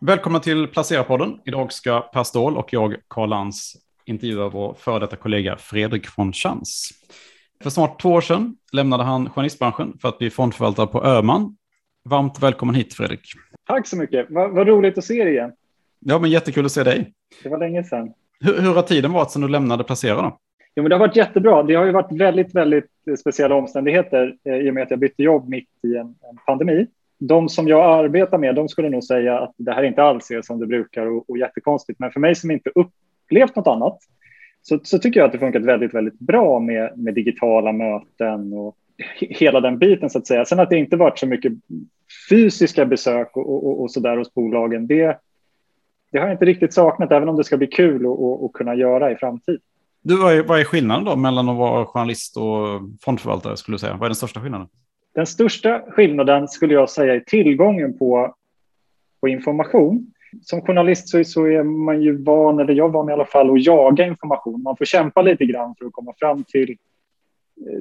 Välkomna till Placera-podden. Idag ska Per Ståhl och jag, Karl Lans, intervjua vår före detta kollega Fredrik von Schantz. För snart två år sedan lämnade han journalistbranschen för att bli fondförvaltare på Öhman. Varmt välkommen hit Fredrik. Tack så mycket. Vad, vad roligt att se dig igen. Ja, men jättekul att se dig. Det var länge sedan. Hur, hur har tiden varit sedan du lämnade Placera? Då? Jo, men det har varit jättebra. Det har ju varit väldigt, väldigt speciella omständigheter eh, i och med att jag bytte jobb mitt i en, en pandemi de som jag arbetar med, de skulle nog säga att det här inte alls är som det brukar och, och jättekonstigt. Men för mig som inte upplevt något annat så, så tycker jag att det funkat väldigt, väldigt bra med, med digitala möten och hela den biten så att säga. Sen att det inte varit så mycket fysiska besök och, och, och så där hos bolagen, det, det har jag inte riktigt saknat, även om det ska bli kul att kunna göra i framtiden. Du, vad, är, vad är skillnaden då mellan att vara journalist och fondförvaltare skulle du säga? Vad är den största skillnaden? Den största skillnaden skulle jag säga är tillgången på, på information. Som journalist så, så är man ju van, eller jag var van i alla fall, att jaga information. Man får kämpa lite grann för att komma fram till,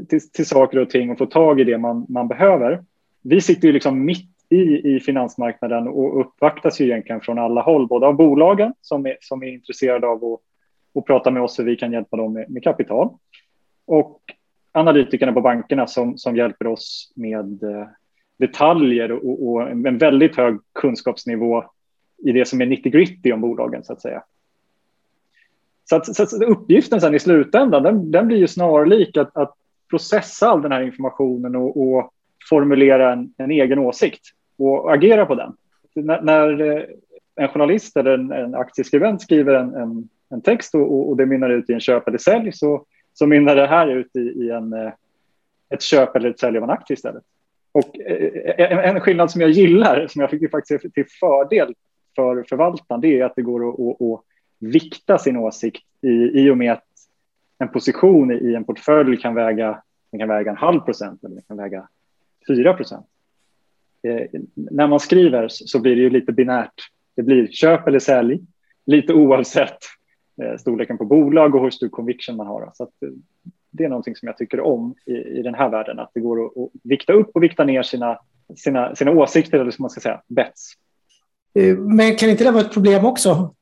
till, till saker och ting och få tag i det man, man behöver. Vi sitter ju liksom mitt i, i finansmarknaden och uppvaktas ju egentligen från alla håll, både av bolagen som är, som är intresserade av att, att prata med oss hur vi kan hjälpa dem med, med kapital och analytikerna på bankerna som, som hjälper oss med eh, detaljer och, och, en väldigt hög kunskapsnivå i det som är 90 gritty om bolagen så att säga. Så, att, så att uppgiften sen i slutändan den, den blir ju snarlik att, att, processa all den här informationen och, och formulera en, en, egen åsikt och agera på den. När, när eh, en journalist eller en, en aktieskribent skriver en, en, en text och, och, det mynnar ut i en köp eller sälj så så mynnar det här ut i, i en, eh, ett köp eller ett sälj av en aktie istället. Och eh, eh, en, en skillnad som jag gillar, som jag fick faktiskt till fördel för förvaltaren, det är att det går att, att, att vikta sin åsikt i, i och med att en position i en portfölj kan väga, den kan väga en halv procent eller den kan väga fyra procent. Eh, när man skriver så blir det ju lite binärt. Det blir köp eller sälj, lite oavsett storleken på bolag och hur stor conviction man har. Så att eh, det är någonting som jag tycker om i, i den här världen, att det går att, att vikta upp och vikta ner sina, sina, sina åsikter, eller som man ska säga, bets. Eh, men kan inte det vara ett problem också?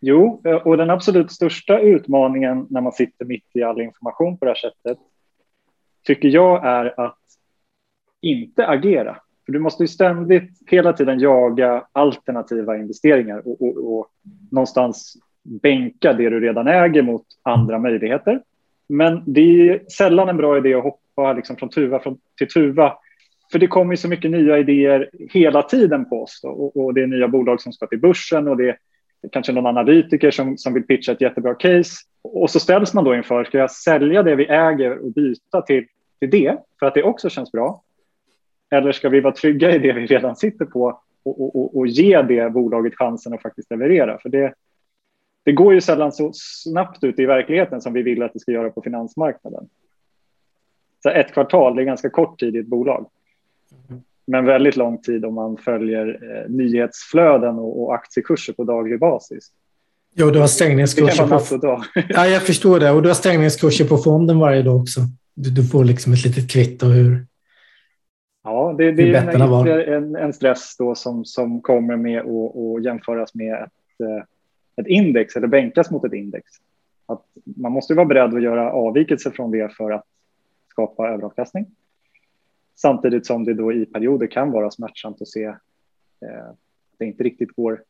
Jo, och den absolut största utmaningen när man sitter mitt i all information på det här sättet tycker jag är att inte agera. För du måste ju ständigt hela tiden jaga alternativa investeringar och, och, och någonstans bänka det du redan äger mot andra möjligheter. Men det är sällan en bra idé att hoppa liksom från tuva till tuva. För det kommer så mycket nya idéer hela tiden på oss. Och, och, det är nya bolag som ska till börsen och det är kanske någon analytiker som, som vill pitcha ett jättebra case. Och så ställs man då inför, ska jag sälja det vi äger och byta till, till det för att det också känns bra? Eller ska vi vara trygga i det vi redan sitter på och, och, och ge det bolaget chansen att faktiskt leverera? För det, det går ju sällan så snabbt ut i verkligheten som vi vill att det ska göra på finansmarknaden. Så ett kvartal är ganska kort tid i ett bolag. Men väldigt lång tid om man följer eh, nyhetsflöden och, aktiekurser på daglig basis. Jo, du har stängningskurser på... ja, jag förstår det. Och du har stängningskurser på fonden varje dag också. Du, du får liksom ett litet kvitto hur, Ja, det, det är en, en, stress då som, som kommer med att jämföras med ett, eh, ett index eller bänkas mot ett index. Att man måste vara beredd att göra avvikelser från det för att skapa överavkastning. Samtidigt som det då i perioder kan vara smärtsamt att se eh, att det inte riktigt går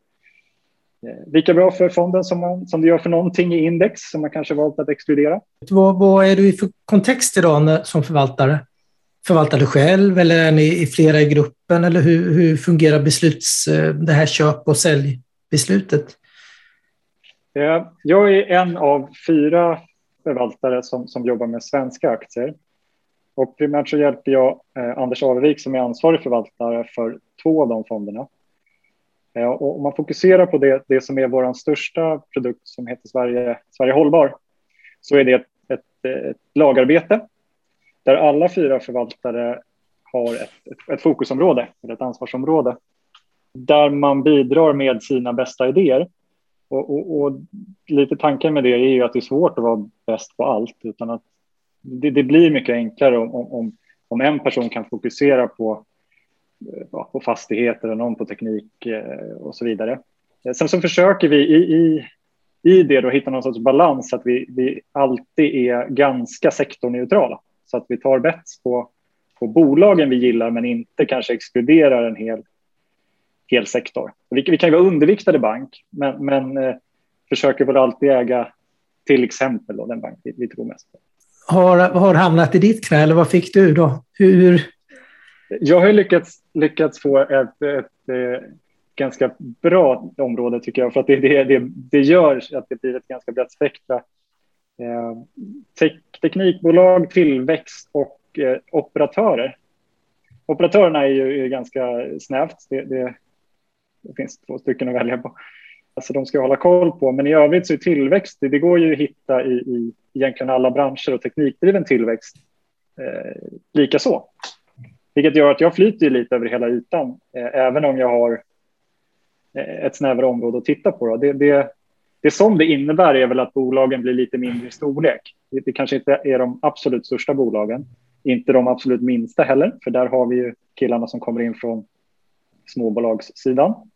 eh, lika bra för fonden som, man, som det gör för någonting i index som man kanske valt att exkludera. Vad, vad är du i för kontext idag som förvaltare? Förvaltar du själv eller är ni i flera i gruppen? Eller hur, hur fungerar besluts, eh, det här köp och säljbeslutet? Eh, jag är en av fyra förvaltare som, som jobbar med svenska aktier. Och primärt så hjälper jag eh, Anders Avevik som är ansvarig förvaltare för två av de fonderna. Eh, och om man fokuserar på det, det som är vår största produkt som heter Sverige, Sverige Hållbar så är det ett, ett, ett lagarbete där alla fyra förvaltare har ett, ett, ett fokusområde, eller ett ansvarsområde där man bidrar med sina bästa idéer och, och, och, lite tanken med det är ju att det är svårt att vara bäst på allt, utan att det, det blir mycket enklare om, om, om en person kan fokusera på eh, på fastigheter och någon på teknik eh, och så vidare. Eh, sen så försöker vi i, i, i det då hitta någon sorts balans så att vi, vi alltid är ganska sektorneutrala. Så att vi tar bets på, på bolagen vi gillar men inte kanske exkluderar en hel, hel sektor. Vi, vi kan vara underviktade bank men, men eh, försöker väl alltid äga till exempel då, den bank vi, vi tror mest på. Har, har hamnat i ditt knä eller vad fick du då? Hur? Jag har lyckats, lyckats få ett, ett, ett eh, ganska bra område tycker jag, för att det, det, det, det gör att det blir ett ganska brett spektra. Eh, tek, teknikbolag, tillväxt och eh, operatörer. Operatörerna är ju är ganska snävt. Det, det, det, finns två stycken att välja på. Alltså de ska hålla koll på, men i övrigt så är tillväxt, det, går ju att hitta i, i egentligen alla branscher och teknikdriven tillväxt eh, lika så. Vilket gör att jag flyter lite över hela ytan, eh, även om jag har eh, ett snävare område att titta på. Då. Det, det, det som det innebär är väl att bolagen blir lite mindre i storlek. Det, det kanske inte är de absolut största bolagen, inte de absolut minsta heller, för där har vi ju killarna som kommer in från småbolagssidan,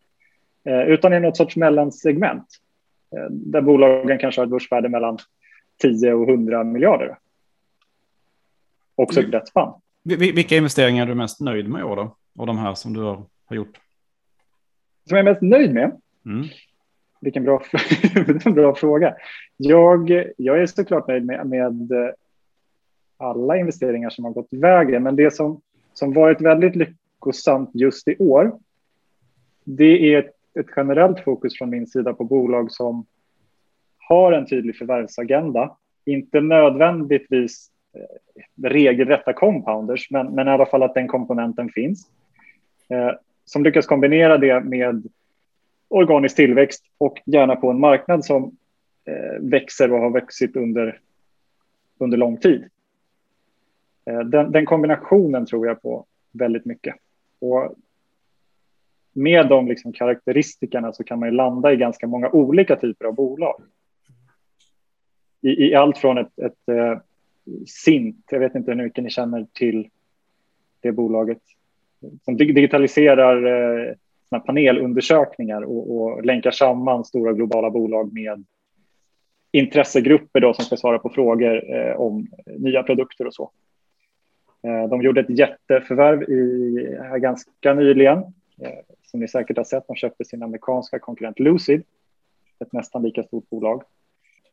utan i något sorts mellansegment eh, där bolagen kanske har ett börsvärde mellan 10 och 100 miljarder. Också ett brett spann. Vilka investeringar är du mest nöjd med i år då? Och de här som du har gjort? som jag är mest nöjd med? Mm. Vilken bra, bra fråga. Jag, jag är såklart nöjd med, med alla investeringar som har gått vägen, men det som, som varit väldigt lyckosamt just i år, det är ett, generellt fokus från min sida på bolag som har en tydlig förvärvsagenda, inte nödvändigtvis eh, regelrätta compounders, men, men i alla fall att den komponenten finns. Eh, som lyckas kombinera det med organisk tillväxt och gärna på en marknad som eh, växer och har vuxit under, under lång tid. Eh, den, den, kombinationen tror jag på väldigt mycket. Och med de liksom karaktäristikerna så kan man landa i ganska många olika typer av bolag. I, i allt från ett, ett eh, SINT, jag vet inte hur mycket ni känner till det bolaget, som digitaliserar eh, panelundersökningar och, och länkar samman stora globala bolag med intressegrupper då som ska svara på frågor eh, om nya produkter och så. Eh, de gjorde ett jätteförvärv i, här ganska nyligen, eh, som ni säkert har sett. De köpte sin amerikanska konkurrent Lucid, ett nästan lika stort bolag,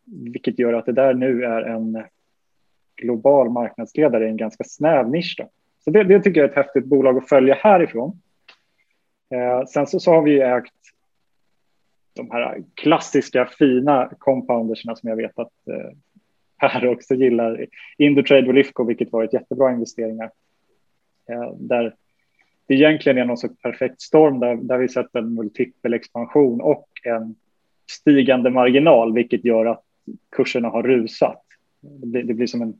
vilket gör att det där nu är en global marknadsledare i en ganska snäv nisch. Då. Så det, det, tycker jag är ett häftigt bolag att följa härifrån. Eh, sen så, så har vi ägt de här klassiska fina compounderserna som jag vet att eh, Per också gillar. Indutrade och Lifco, vilket varit jättebra investeringar. Eh, där egentligen är någon sorts perfekt storm där, där vi sett en multipel expansion och en stigande marginal, vilket gör att kurserna har rusat. Det blir, det blir som en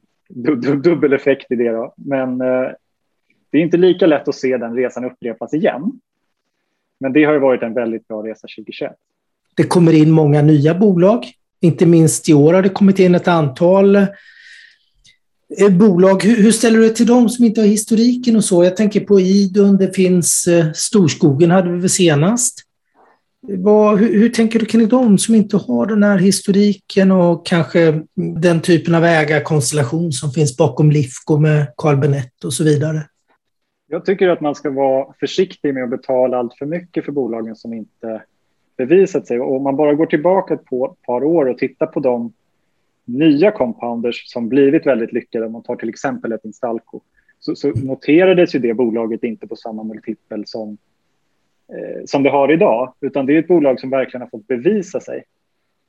dubbel effekt i det. Då. Men eh, det är inte lika lätt att se den resan upprepas igen. Men det har ju varit en väldigt bra resa 2021. Det kommer in många nya bolag. Inte minst i år har det kommit in ett antal eh, bolag. Hur ställer du dig till dem som inte har historiken och så? Jag tänker på Idun, det finns eh, Storskogen hade vi väl senast. Vad, hur, hur, tänker du kring dem som inte har den här historiken och kanske den typen av ägarkonstellation som finns bakom Lifco med Carl Benett och så vidare? Jag tycker att man ska vara försiktig med att betala allt för mycket för bolagen som inte bevisat sig. Och om man bara går tillbaka ett par år och tittar på de nya compounders som blivit väldigt lyckade, om man tar till exempel ett Instalco, så, så noterades ju det bolaget inte på samma multipel som, eh, som det har idag, utan det är ett bolag som verkligen har fått bevisa sig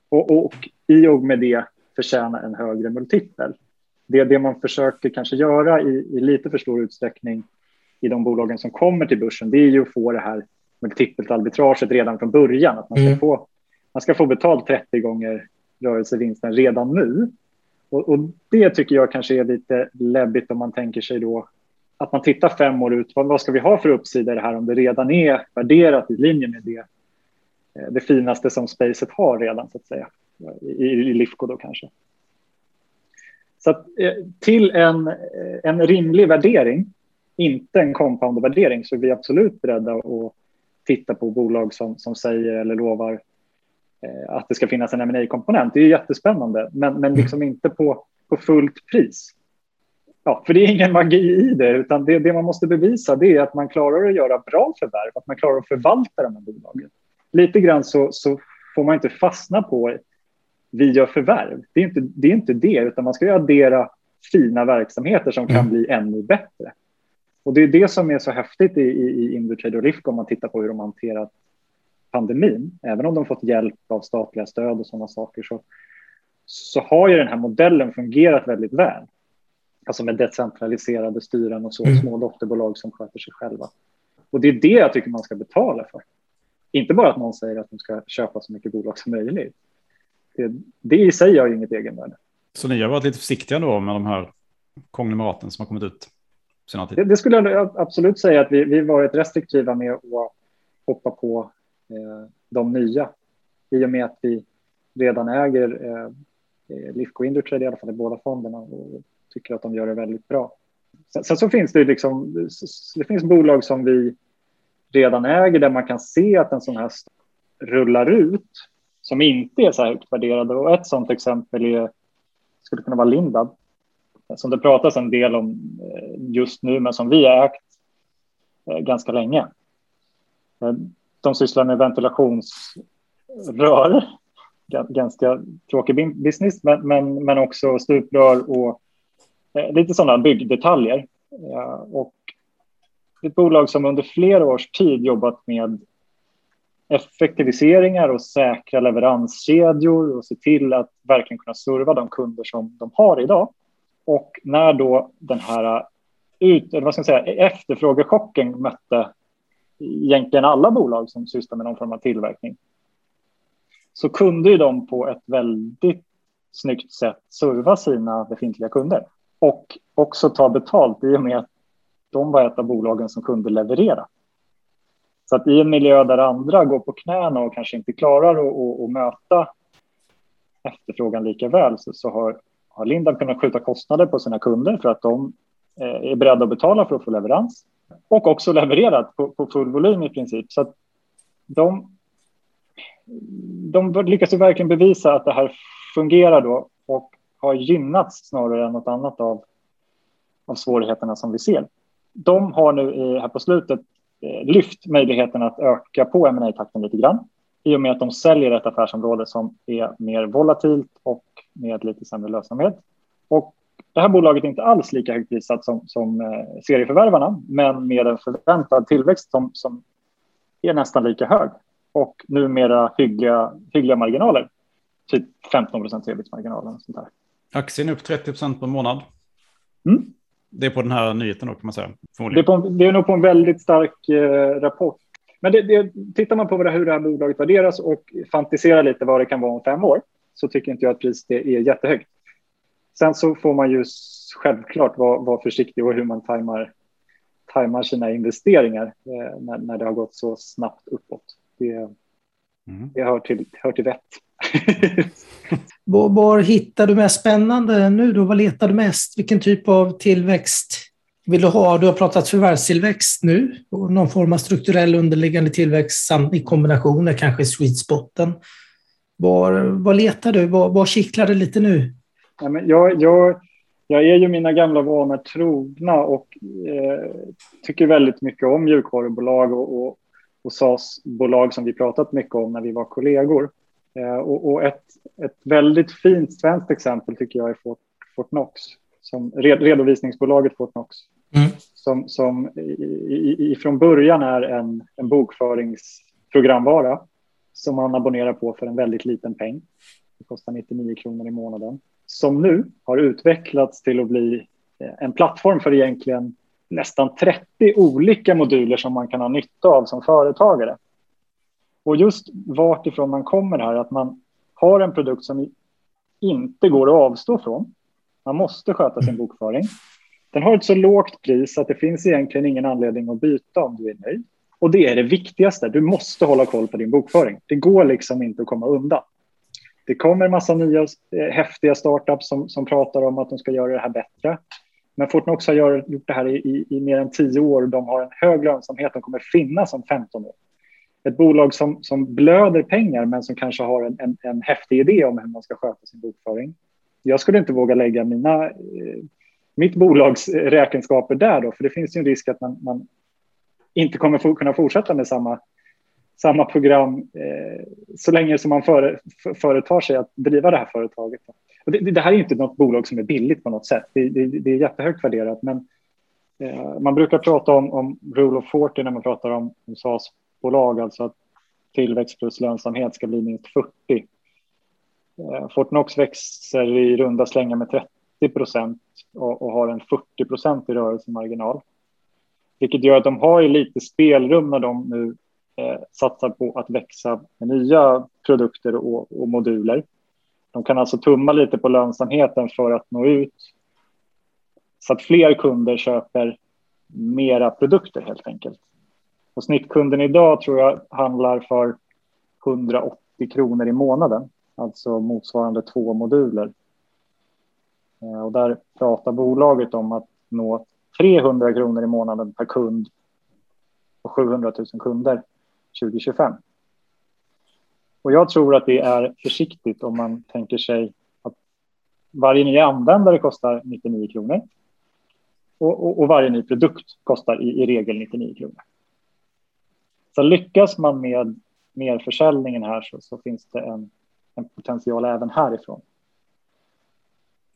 och, och i och med det förtjäna en högre multipel. Det är det man försöker kanske göra i, i lite för stor utsträckning i de bolagen som kommer till börsen, det är ju att få det här multipelt arbitraget redan från början. Att man ska, mm. få, man ska få betalt 30 gånger rörelsevinsten redan nu. Och, och, det tycker jag kanske är lite läbbigt om man tänker sig då att man tittar fem år ut. Vad, vad ska vi ha för uppsida i det här om det redan är värderat i linje med det, eh, det finaste som spacet har redan så att säga. I, i Lifco då kanske. Så att, eh, till en, eh, en rimlig värdering inte en compound-värdering så är vi absolut beredda att titta på bolag som, som säger eller lovar att det ska finnas en ma komponent Det är jättespännande, men, men liksom inte på, på fullt pris. Ja, för det är ingen magi i det, utan det, det man måste bevisa det är att man klarar att göra bra förvärv, att man klarar att förvalta de här bolagen. Lite grann så, så får man inte fastna på vi gör förvärv. Det är inte det, är inte det utan man ska addera fina verksamheter som kan mm. bli ännu bättre. Och det är det som är så häftigt i, i, i Indutrade och Rifco om man tittar på hur de hanterat pandemin. Även om de fått hjälp av statliga stöd och sådana saker så, så har ju den här modellen fungerat väldigt väl. Alltså med decentraliserade styren och så, mm. små dotterbolag som sköter sig själva. Och det är det jag tycker man ska betala för. Inte bara att någon säger att de ska köpa så mycket bolag som möjligt. Det, det i sig har ju inget egenvärde. Så ni har varit lite försiktiga då med de här konglomeraten som har kommit ut? Det, det, skulle jag absolut säga att vi, vi varit restriktiva med att hoppa på Eh, de nya. I och med att vi redan äger eh, eh, Lifco Indutrade i alla fall i båda fonderna och tycker att de gör det väldigt bra. Sen, sen så finns det liksom, det finns bolag som vi redan äger där man kan se att en sån här rullar ut som inte är så högt värderade. Och ett sånt exempel är, skulle kunna vara Lindab som det pratas en del om eh, just nu, men som vi har ägt ganska länge. De sysslar med ventilationsrör, ganska tråkig business, men, men, men också stuprör och eh, lite sådana byggdetaljer. Och ett bolag som under flera års tid jobbat med effektiviseringar och säkra leveranskedjor och se till att verkligen kunna serva de kunder som de har idag. Och när då den här ut, eller vad ska jag säga, e-, efterfrågechocken mötte egentligen alla bolag som sysslar med någon form av tillverkning så kunde ju de på ett väldigt snyggt sätt serva sina befintliga kunder och också ta betalt i och med att de var ett av bolagen som kunde leverera. Så att i en miljö där andra går på knäna och kanske inte klarar att, att, att möta efterfrågan lika väl så, så har har Lindab kunnat skjuta kostnader på sina kunder för att de eh, är beredda att betala för att få leverans och också levererat på, på full volym i princip. Så att de, de lyckas ju verkligen bevisa att det här fungerar då och har gynnats snarare än något annat av, av svårigheterna som vi ser. De har nu här på slutet eh, lyft möjligheten att öka på ma takten lite grann i och med att de säljer ett affärsområde som är mer volatilt och med lite sämre lönsamhet. Och det här bolaget är inte alls lika högt prissatt som, som eh, serieförvärvarna, men med en förväntad tillväxt som, som är nästan lika hög och numera hyggliga, hyggliga marginaler. Typ 15 procent ebit-marginal. Aktien är upp 30 procent per månad. Mm. Det är på den här nyheten då kan man säga. Det är, på, det är nog på en väldigt stark eh, rapport men det, det, tittar man på hur det här bolaget värderas och fantiserar lite vad det kan vara om fem år så tycker inte jag att priset är, är jättehögt. Sen så får man ju självklart vara, vara försiktig och hur man tajmar, tajmar sina investeringar eh, när, när det har gått så snabbt uppåt. Det, mm. det hör, till, hör till vett. var, var hittar du mest spännande nu då? Vad letar du mest? Vilken typ av tillväxt vill du ha? Du har pratat förvärvstillväxt nu och någon form av strukturell underliggande tillväxt samt i kombination med kanske sweet spoten. Var, var letar du? Var, var kittlar det lite nu? Jag, jag, jag är ju mina gamla vanor trogna och eh, tycker väldigt mycket om mjukvarubolag och, och, och SaaS-bolag som vi pratat mycket om när vi var kollegor. Eh, och, och ett, ett väldigt fint svenskt exempel tycker jag är Fort, Fortnox som redovisningsbolaget Fortnox, mm. som, som i, i, från början är en, en bokföringsprogramvara som man abonnerar på för en väldigt liten peng. Det kostar 99 kronor i månaden. Som nu har utvecklats till att bli eh, en plattform för egentligen nästan 30 olika moduler som man kan ha nytta av som företagare. Och just vart ifrån man kommer här, att man har en produkt som inte går att avstå från. Man måste sköta sin bokföring. Den har ett så lågt pris att det finns egentligen ingen anledning att byta om du är nöjd. Och det är det viktigaste. Du måste hålla koll på din bokföring. Det går liksom inte att komma undan. Det kommer en massa nya eh, häftiga startups som, som pratar om att de ska göra det här bättre. Men Fortnox har gjort det här i, i, i, mer än tio år. De har en hög lönsamhet. De kommer finnas om 15 år. Ett bolag som, som blöder pengar men som kanske har en, en, en häftig idé om hur man ska sköta sin bokföring. Jag skulle inte våga lägga mina, eh, mitt bolags eh, räkenskaper där då, för det finns ju en risk att man, man inte kommer kunna fortsätta med samma, samma program eh, så länge som man före, företar sig att driva det här företaget. Och det, det, här är inte något bolag som är billigt på något sätt. Det, det, det är jättehögt värderat, men eh, man brukar prata om, om rule of 40 när man pratar om, om SAS-bolag, alltså att tillväxt plus lönsamhet ska bli minst 40. Eh, Fortnox växer i runda slängar med 30 procent och, och, har en 40 procent i rörelsemarginal. Vilket gör att de har lite spelrum när de nu eh, satsar på att växa med nya produkter och, och moduler. De kan alltså tumma lite på lönsamheten för att nå ut så att fler kunder köper mera produkter helt enkelt. Och snittkunden idag tror jag handlar för 180 kronor i månaden, alltså motsvarande två moduler. Eh, och där pratar bolaget om att nå 300 kronor i månaden per kund och 700 000 kunder 2025. Och jag tror att det är försiktigt om man tänker sig att varje ny användare kostar 99 kronor och, och, och varje ny produkt kostar i, i, regel 99 kronor. Så lyckas man med merförsäljningen här så, så finns det en, en potential även härifrån.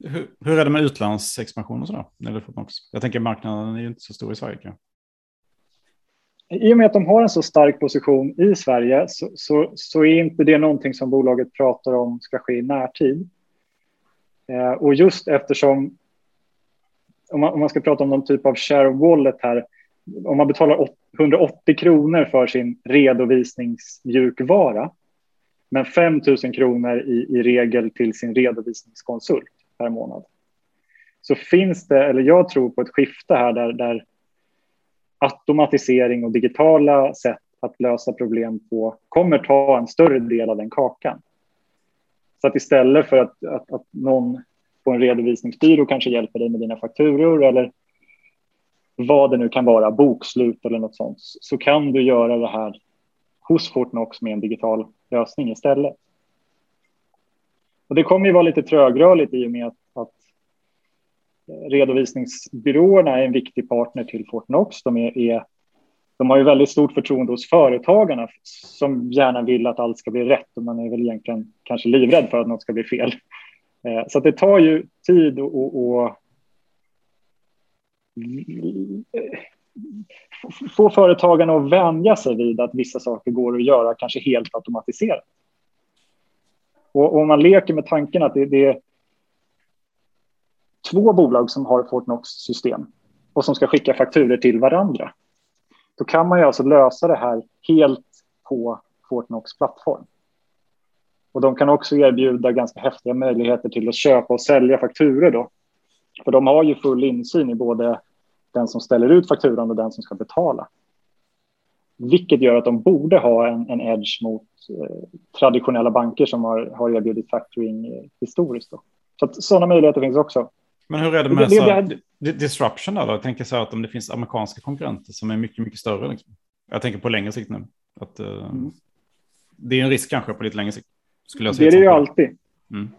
Hur, hur är det med utlandsexpansion och sådär? Jag tänker marknaden är ju inte så stor i Sverige. Kan i och med att de har en så stark position i Sverige så, så, så, är inte det någonting som bolaget pratar om ska ske i närtid. Eh, och just eftersom, om man, om man, ska prata om någon typ av share of wallet här, om man betalar 180 kronor för sin redovisningsmjukvara, men 5 000 kronor i, i regel till sin redovisningskonsult per månad, så finns det, eller jag tror på ett skifte här där, där automatisering och digitala sätt att lösa problem på kommer ta en större del av den kakan. Så att istället för att, att, att någon på en redovisningsbyrå kanske hjälper dig med dina fakturor eller vad det nu kan vara, bokslut eller något sånt, så kan du göra det här hos Fortnox med en digital lösning istället. Och det kommer ju vara lite trögrörligt i och med att, att redovisningsbyråerna är en viktig partner till Fortnox. De, är, är, de har ju väldigt stort förtroende hos företagarna som gärna vill att allt ska bli rätt och man är väl egentligen kanske livrädd för att något ska bli fel. Eh, så det tar ju tid att få företagarna att vänja sig vid att vissa saker går att göra kanske helt automatiserat. Och om man leker med tanken att det, det, två bolag som har Fortnox-system och som ska skicka fakturer till varandra. Då kan man ju alltså lösa det här helt på Fortnox plattform. Och de kan också erbjuda ganska häftiga möjligheter till att köpa och sälja fakturer då. För de har ju full insyn i både den som ställer ut fakturan och den som ska betala. Vilket gör att de borde ha en, en edge mot eh, traditionella banker som har, har erbjudit factoring eh, historiskt. Då. Så att sådana möjligheter finns också. Men hur är det med det, det, det, disruption där då? Jag tänker så här att om det finns amerikanska konkurrenter som är mycket, mycket större. Liksom. Jag tänker på längre sikt nu. Att, uh, mm. Det är en risk kanske på lite längre sikt. Skulle jag säga det är det ju alltid. Mm.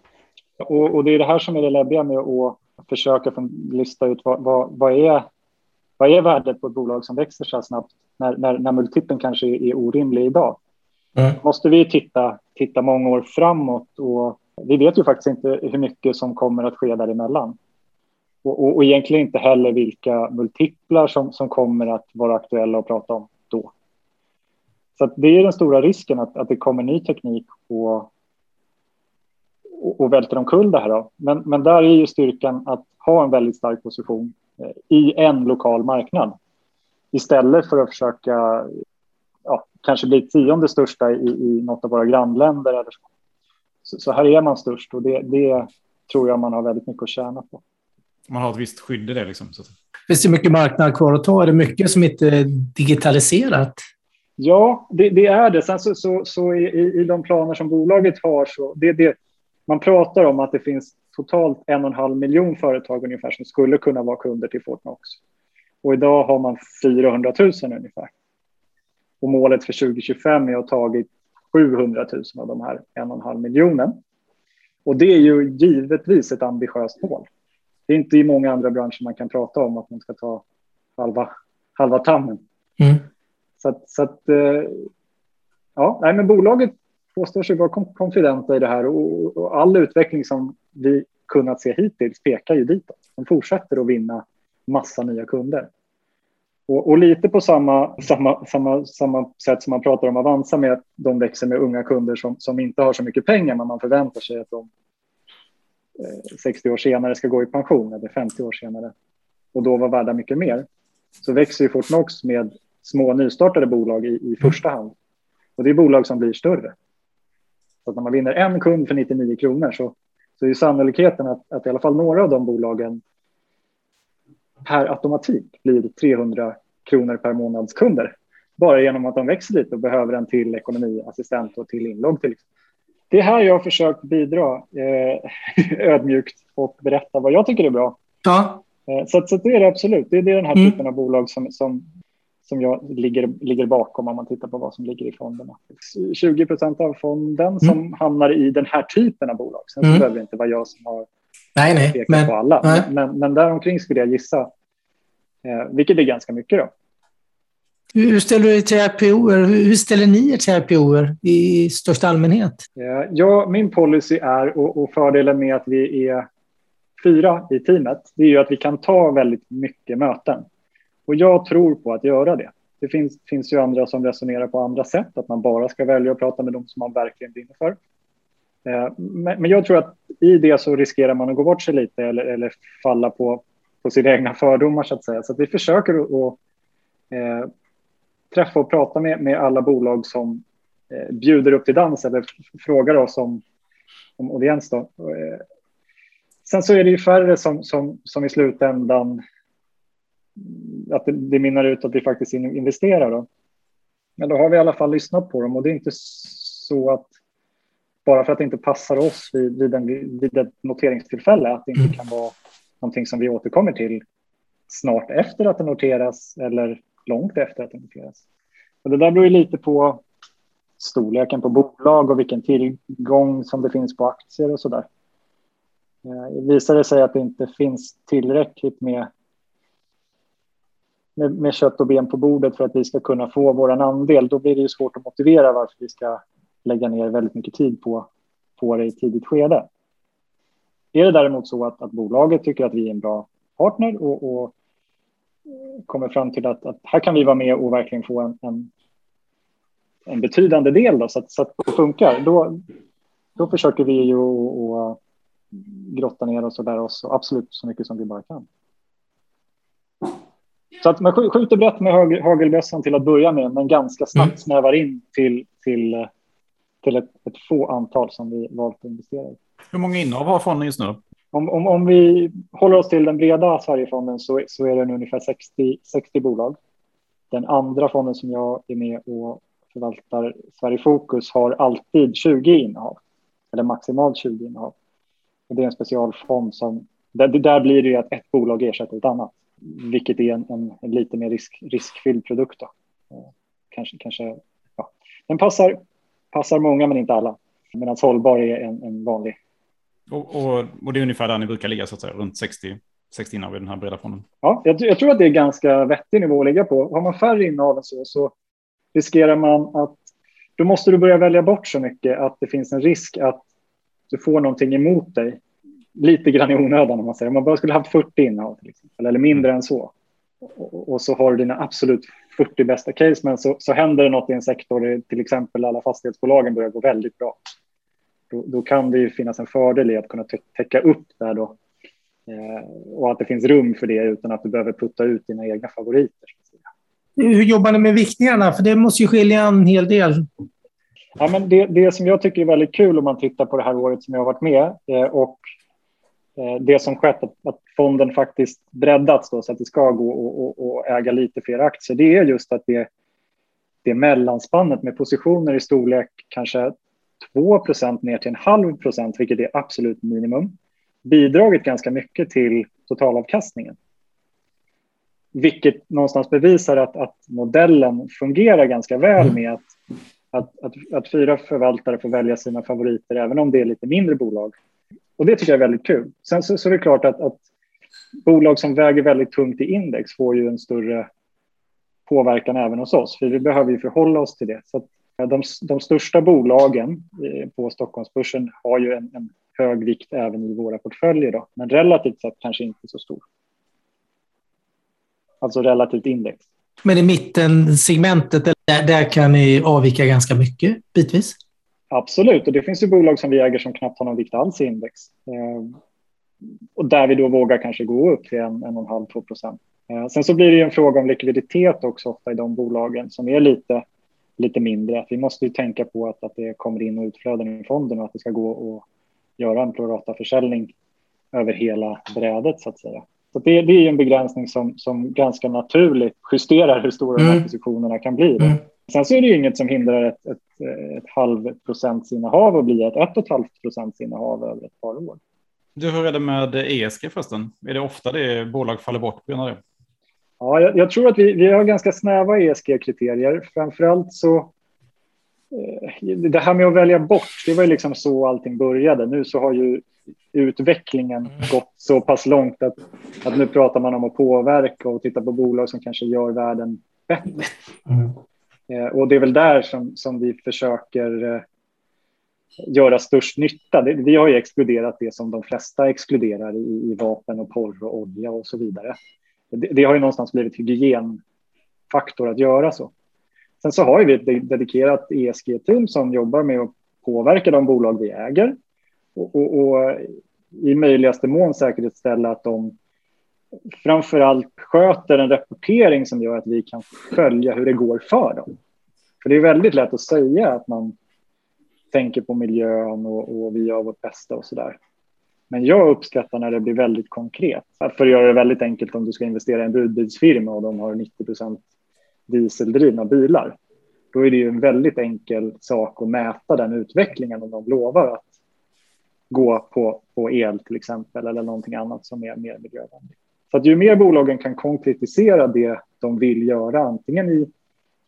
Och, och, det är det här som är det läbbiga med att försöka lista ut vad, vad, vad, är, vad är värdet på ett bolag som växer så här snabbt när, när, när multipeln kanske är orimlig idag. Mm. måste vi titta, titta många år framåt och vi vet ju faktiskt inte hur mycket som kommer att ske däremellan. Och, och, och egentligen inte heller vilka multiplar som, som kommer att vara aktuella att prata om då. Så det är den stora risken att, att det kommer ny teknik och, och, och välter omkull det här. Då. Men, men där är ju styrkan att ha en väldigt stark position eh, i en lokal marknad istället för att försöka ja, kanske bli tionde största i, i något av våra grannländer. Eller så. Så, så här är man störst och det, det tror jag man har väldigt mycket att tjäna på man har ett visst skydd i det. Liksom, så. Finns det mycket marknad kvar att ta? Är det mycket som inte är digitaliserat? Ja, det, det är det. Sen så, så, så i, i, de planer som bolaget har så det, det, man pratar om att det finns totalt en och en halv miljon företag ungefär som skulle kunna vara kunder till Fortnox. Och idag har man 400 000 ungefär. Och målet för 2025 är att ha tagit 700 000 av de här en och en halv miljonen. Och det är ju givetvis ett ambitiöst mål. Det är inte i många andra branscher man kan prata om att man ska ta halva, halva tammen. Mm. Så att, så att eh, ja, nej, men bolaget påstår sig vara konfidenta i det här och, och all utveckling som vi kunnat se hittills pekar ju ditåt. De fortsätter att vinna massa nya kunder. Och, och, lite på samma, samma, samma, samma sätt som man pratar om Avanza med att de växer med unga kunder som, som inte har så mycket pengar men man förväntar sig att de Eh, 60 år senare ska gå i pension eller 50 år senare och då vara värda mycket mer. Så växer ju Fortnox med små nystartade bolag i, i första hand. Och det är bolag som blir större. Så att när man vinner en kund för 99 kronor så, så är sannolikheten att, att i alla fall några av de bolagen per automatik blir 300 kronor per månads kunder. Bara genom att de växer lite och behöver en till ekonomiassistent och till inlogg. Till. Det är här jag har försökt bidra eh, ödmjukt och berätta vad jag tycker är bra. Ja. Eh, så, så det är det absolut. Det är, det är den här mm. typen av bolag som, som, som jag ligger, ligger bakom om man tittar på vad som ligger i fonderna. 20 procent av fonden mm. som hamnar i den här typen av bolag. Sen mm. behöver det inte vara jag som har nej, nej, pekat men, på alla. Nej. Men, men däromkring skulle jag gissa, eh, vilket är ganska mycket. Då. Hur ställer du dig till RPO? Hur ställer ni er till RPO i största allmänhet? Eh, ja, min policy är, och, och fördelen med att vi är fyra i teamet, det är ju att vi kan ta väldigt mycket möten. Och jag tror på att göra det. Det finns, finns ju andra som resonerar på andra sätt, att man bara ska välja att prata med dem som man verkligen brinner för. Eh, men, jag tror att i det så riskerar man att gå bort sig lite eller, eller falla på, på sina egna fördomar så att säga. Så att vi försöker att, att eh, träffa och prata med, med alla bolag som eh, bjuder upp till dans eller frågar oss om, om audiens. Då. Eh, sen så är det ju färre som, som, som i slutändan att det, det minnar ut att vi faktiskt investerar. Då. Men då har vi i alla fall lyssnat på dem och det är inte så att bara för att det inte passar oss vid, vid, en, vid ett noteringstillfälle att det inte mm. kan vara någonting som vi återkommer till snart efter att det noteras eller långt efter att det noteras. Och det där beror ju lite på storleken på bolag och vilken tillgång som det finns på aktier och så där. Eh, visar det sig att det inte finns tillräckligt med med, med kött och ben på bordet för att vi ska kunna få vår andel, då blir det ju svårt att motivera varför vi ska lägga ner väldigt mycket tid på, på det i tidigt skede. Är det däremot så att, att bolaget tycker att vi är en bra partner och, och kommer fram till att, att, här kan vi vara med och verkligen få en, en, en betydande del då, så, att, så att det funkar, då, då försöker vi ju att grotta ner oss och lära oss absolut så mycket som vi bara kan. Så att man skjuter brett med hagelbössan till att börja med, men ganska snabbt mm. snävar in till, till, till ett, ett, få antal som vi valt att investera i. Hur många innehav har fonden just nu? Om, om, om vi håller oss till den breda Sverigefonden så, så är det ungefär 60, 60 bolag. Den andra fonden som jag är med och förvaltar, Sverige Fokus, har alltid 20 innehav, eller maximalt 20 innehav. Och det är en specialfond som, där, där blir det ju att ett bolag ersätter ett annat vilket är en, en, en lite mer risk, riskfylld produkt. Då. Eh, kanske, kanske, ja. Den passar, passar många men inte alla. Medan hållbar är en, en vanlig. Och, och, och, det är ungefär där ni brukar ligga, så att säga, runt 60, 60 innehav i den här breda fonden? Ja, jag, jag, tror att det är ganska vettig nivå att ligga på. Har man färre innehav än så, så riskerar man att då måste du börja välja bort så mycket att det finns en risk att du får någonting emot dig lite grann i onödan om man säger. Om man bara skulle haft 40 innehav till exempel, eller mindre än så. Och, och, så har du dina absolut 40 bästa case, men så, så händer det något i en sektor, till exempel alla fastighetsbolagen börjar gå väldigt bra. Då, då kan det ju finnas en fördel i att kunna täcka upp där då. Eh, och att det finns rum för det utan att du behöver putta ut dina egna favoriter. Hur jobbar ni med viktningarna? För det måste ju skilja en hel del. Ja, men det, det som jag tycker är väldigt kul om man tittar på det här året som jag har varit med eh, och Eh, det som skett, att, att fonden faktiskt breddats då, så att det ska gå att äga lite fler aktier, det är just att det, det mellanspannet med positioner i storlek kanske 2% ner till en halv procent, vilket är absolut minimum. bidragit ganska mycket till totalavkastningen. Vilket någonstans bevisar att, att modellen fungerar ganska väl med att, att, att, att, fyra förvaltare får välja sina favoriter även om det är lite mindre bolag. Och det tycker jag är väldigt kul. Sen så, så är det klart att, att bolag som väger väldigt tungt i index får ju en större påverkan även hos oss, för vi behöver ju förhålla oss till det. Så de, de största bolagen eh, på Stockholmsbörsen har ju en, en hög vikt även i våra portföljer, då, men relativt sett kanske inte så stor. Alltså relativt index. Men i mitten segmentet, där, där kan ni avvika ganska mycket bitvis? Absolut, och det finns ju bolag som vi äger som knappt har någon vikt alls i index. Eh, och där vi då vågar kanske gå upp till en, en och en halv, två procent. Eh, sen så blir det en fråga om likviditet också ofta i de bolagen som är lite, lite mindre. Vi måste ju tänka på att, att det kommer in och utflöden i fonden och att det ska gå att göra en prorata-försäljning över hela brädet så att säga. Så det, det är en begränsning som, som ganska naturligt justerar hur stora mm. de här positionerna kan bli. Mm. Sen så är det ju inget som hindrar ett, ett, ett halv procents innehav att bli ett ett och ett halvt procents innehav över ett par år. Du, hur är det med ESG förresten? Är det ofta det bolag faller bort på grund av det? Ja, jag, jag, tror att vi, vi har ganska snäva ESG-kriterier. Framförallt så eh, det här med att välja bort, det var ju liksom så allting började. Nu så har ju utvecklingen mm. gått så pass långt att, att nu pratar man om att påverka och titta på bolag som kanske gör världen bättre. Mm. Eh, och det är väl där som, som vi försöker eh, göra störst nytta. Vi har ju exkluderat det som de flesta exkluderar i, i vapen och porr och olja och så vidare. Det, det har ju någonstans blivit hygienfaktor att göra så. Sen så har vi ett dedikerat ESG-team som jobbar med att påverka de bolag vi äger och, och, och i möjligaste mån säkerställa att de framför allt sköter en rapportering som gör att vi kan följa hur det går för dem. För det är väldigt lätt att säga att man tänker på miljön och, och vi gör vårt bästa och så där. Men jag uppskattar när det blir väldigt konkret. För att göra det väldigt enkelt om du ska investera i en budbilsfirma och de har 90 procent dieseldrivna bilar. Då är det ju en väldigt enkel sak att mäta den utvecklingen om de lovar att gå på, på el till exempel eller någonting annat som är mer miljövänligt. Så att ju mer bolagen kan konkretisera det de vill göra, antingen i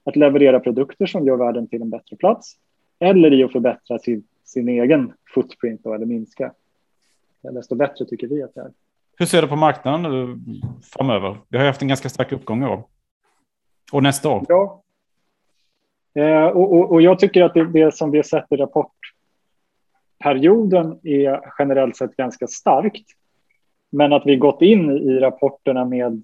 att leverera produkter som gör världen till en bättre plats eller i att förbättra sin, sin egen footprint då, eller minska, desto bättre tycker vi att det är. Hur ser du på marknaden framöver? Vi har haft en ganska stark uppgång i år. Och nästa år. Ja. Eh, och, och, och, jag tycker att det, det som vi har sett i rapportperioden är generellt sett ganska starkt. Men att vi gått in i rapporterna med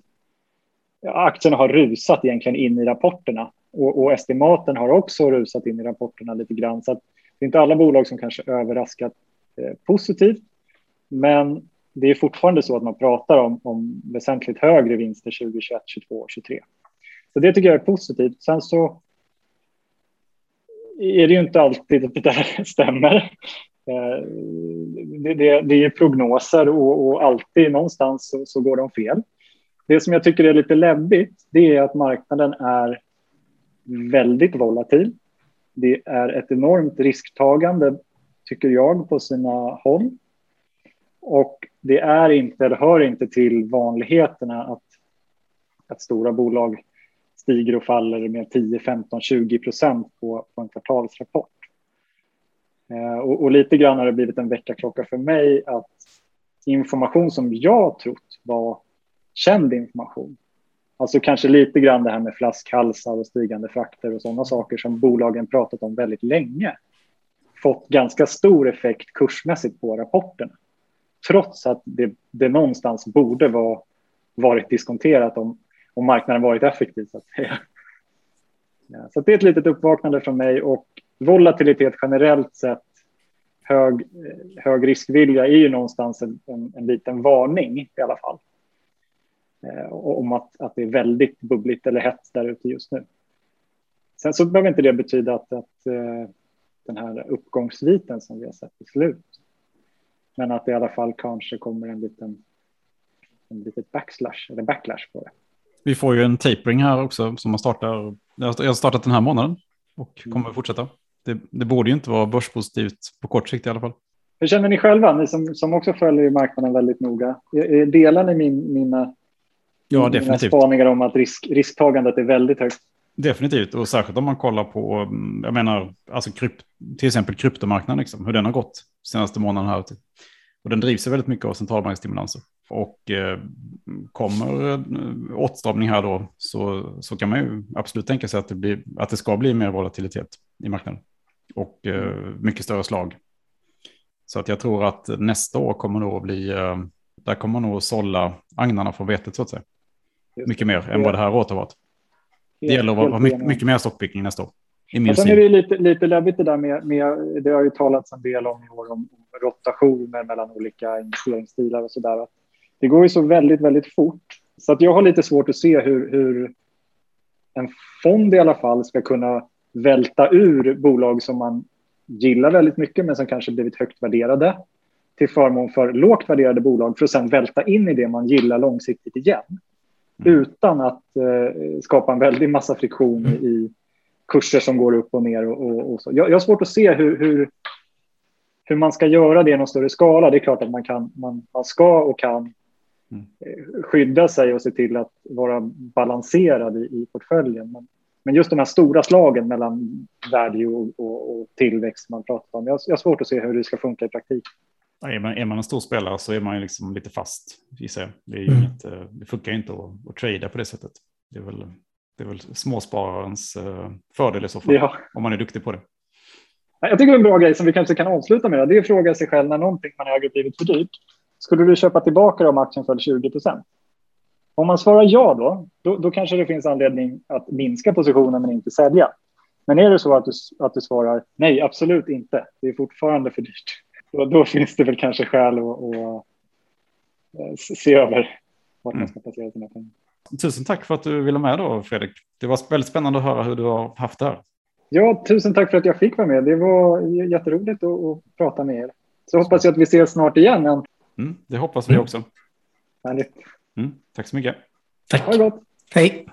aktierna har rusat egentligen in i rapporterna och, och estimaten har också rusat in i rapporterna lite grann. Så det är inte alla bolag som kanske överraskat eh, positivt. Men det är fortfarande så att man pratar om, om väsentligt högre vinster 2021, 2022 och 2023. Så det tycker jag är positivt. Sen så är det ju inte alltid att det där stämmer. Eh, det, det, det är prognoser och, och, alltid någonstans så, så går de fel. Det som jag tycker är lite läbbigt, det är att marknaden är väldigt volatil. Det är ett enormt risktagande, tycker jag, på sina håll. Och det är inte, eller hör inte till vanligheterna att, att stora bolag stiger och faller med 10, 15, 20 procent på, på en kvartalsrapport. Eh, och, och, lite grann har det blivit en väckarklocka för mig att information som jag trott var känd information Alltså kanske lite grann det här med flaskhalsar och stigande frakter och sådana saker som bolagen pratat om väldigt länge. Fått ganska stor effekt kursmässigt på rapporterna. Trots att det, det någonstans borde vara varit diskonterat om, om marknaden varit effektiv. Så, att säga. Ja, så det är ett litet uppvaknande från mig och volatilitet generellt sett hög, hög riskvilja är ju någonstans en, en, en liten varning i alla fall. Eh, om att, att det är väldigt bubbligt eller hett där ute just nu. Sen så behöver inte det betyda att, att eh, den här uppgångsviten som vi har sett i slut. Men att det i alla fall kanske kommer en liten en litet backslash eller backlash på det. Vi får ju en tapering här också som man startar. Jag har startat den här månaden och mm. kommer att fortsätta. Det, det borde ju inte vara börspositivt på kort sikt i alla fall. Hur känner ni själva, ni som, som också följer marknaden väldigt noga? Delar ni min, mina, ja, mina spaningar om att risk, risktagandet är väldigt högt? Definitivt, och särskilt om man kollar på, jag menar, alltså krypt, till exempel kryptomarknaden, liksom, hur den har gått senaste månaden här. Och den drivs väldigt mycket av centralbanksstimulanser. Och eh, kommer eh, åtstramning här då så, så kan man ju absolut tänka sig att det, blir, att det ska bli mer volatilitet i marknaden. Och eh, mycket större slag. Så att jag tror att nästa år kommer nog att bli, eh, där kommer nog sålla agnarna från vetet så att säga. Mycket mer än vad det här året har varit. Det gäller att vara mycket, mycket mer stockpicking nästa år. Sen är det lite, lite läbbigt det där med, med, det har ju talats en del om i år om, rotationer mellan olika investeringsstilar och så där. Det går ju så väldigt, väldigt fort så att jag har lite svårt att se hur, hur en fond i alla fall ska kunna välta ur bolag som man gillar väldigt mycket men som kanske blivit högt värderade till förmån för lågt värderade bolag för att sen välta in i det man gillar långsiktigt igen. Mm. Utan att eh, skapa en väldig massa friktion i kurser som går upp och ner. Och, och, och så. Jag, jag har svårt att se hur, hur, hur, man ska göra det i någon större skala. Det är klart att man, kan, man, man ska och kan mm. Eh, skydda sig och se till att vara balanserad i, i portföljen. Men, men just de här stora slagen mellan value och, och, och tillväxt man pratar om. Jag, jag har svårt att se hur det ska funka i praktiken. Är man, är man en stor spelare så är man ju liksom lite fast i sig. Det, är mm. inget, eh, det funkar inte att, att trada på det sättet. Det är väl, det är väl småspararens eh, fördel i så fall, ja. om man är duktig på det. Jag tycker en bra grej som vi kanske kan avsluta med. Det är att fråga sig själv när någonting man äger blivit för dyrt. Skulle du köpa tillbaka om aktien föll 20 procent? Om man svarar ja då, då, då, kanske det finns anledning att minska positionen men inte sälja. Men är det så att du, att du svarar nej, absolut inte, det är fortfarande för dyrt, då, då finns det väl kanske skäl att, att eh, se över vart man ska placera sina pengar. Tusen tack för att du ville med då, Fredrik. Det var väldigt spännande att höra hur du har haft det här. Ja, tusen tack för att jag fick vara med. Det var jätteroligt att, att prata med er. Så hoppas jag att vi ses snart igen. Mm, det hoppas vi också. Härligt. Mm, tack så mycket. Tack. Ha det gott. Hej.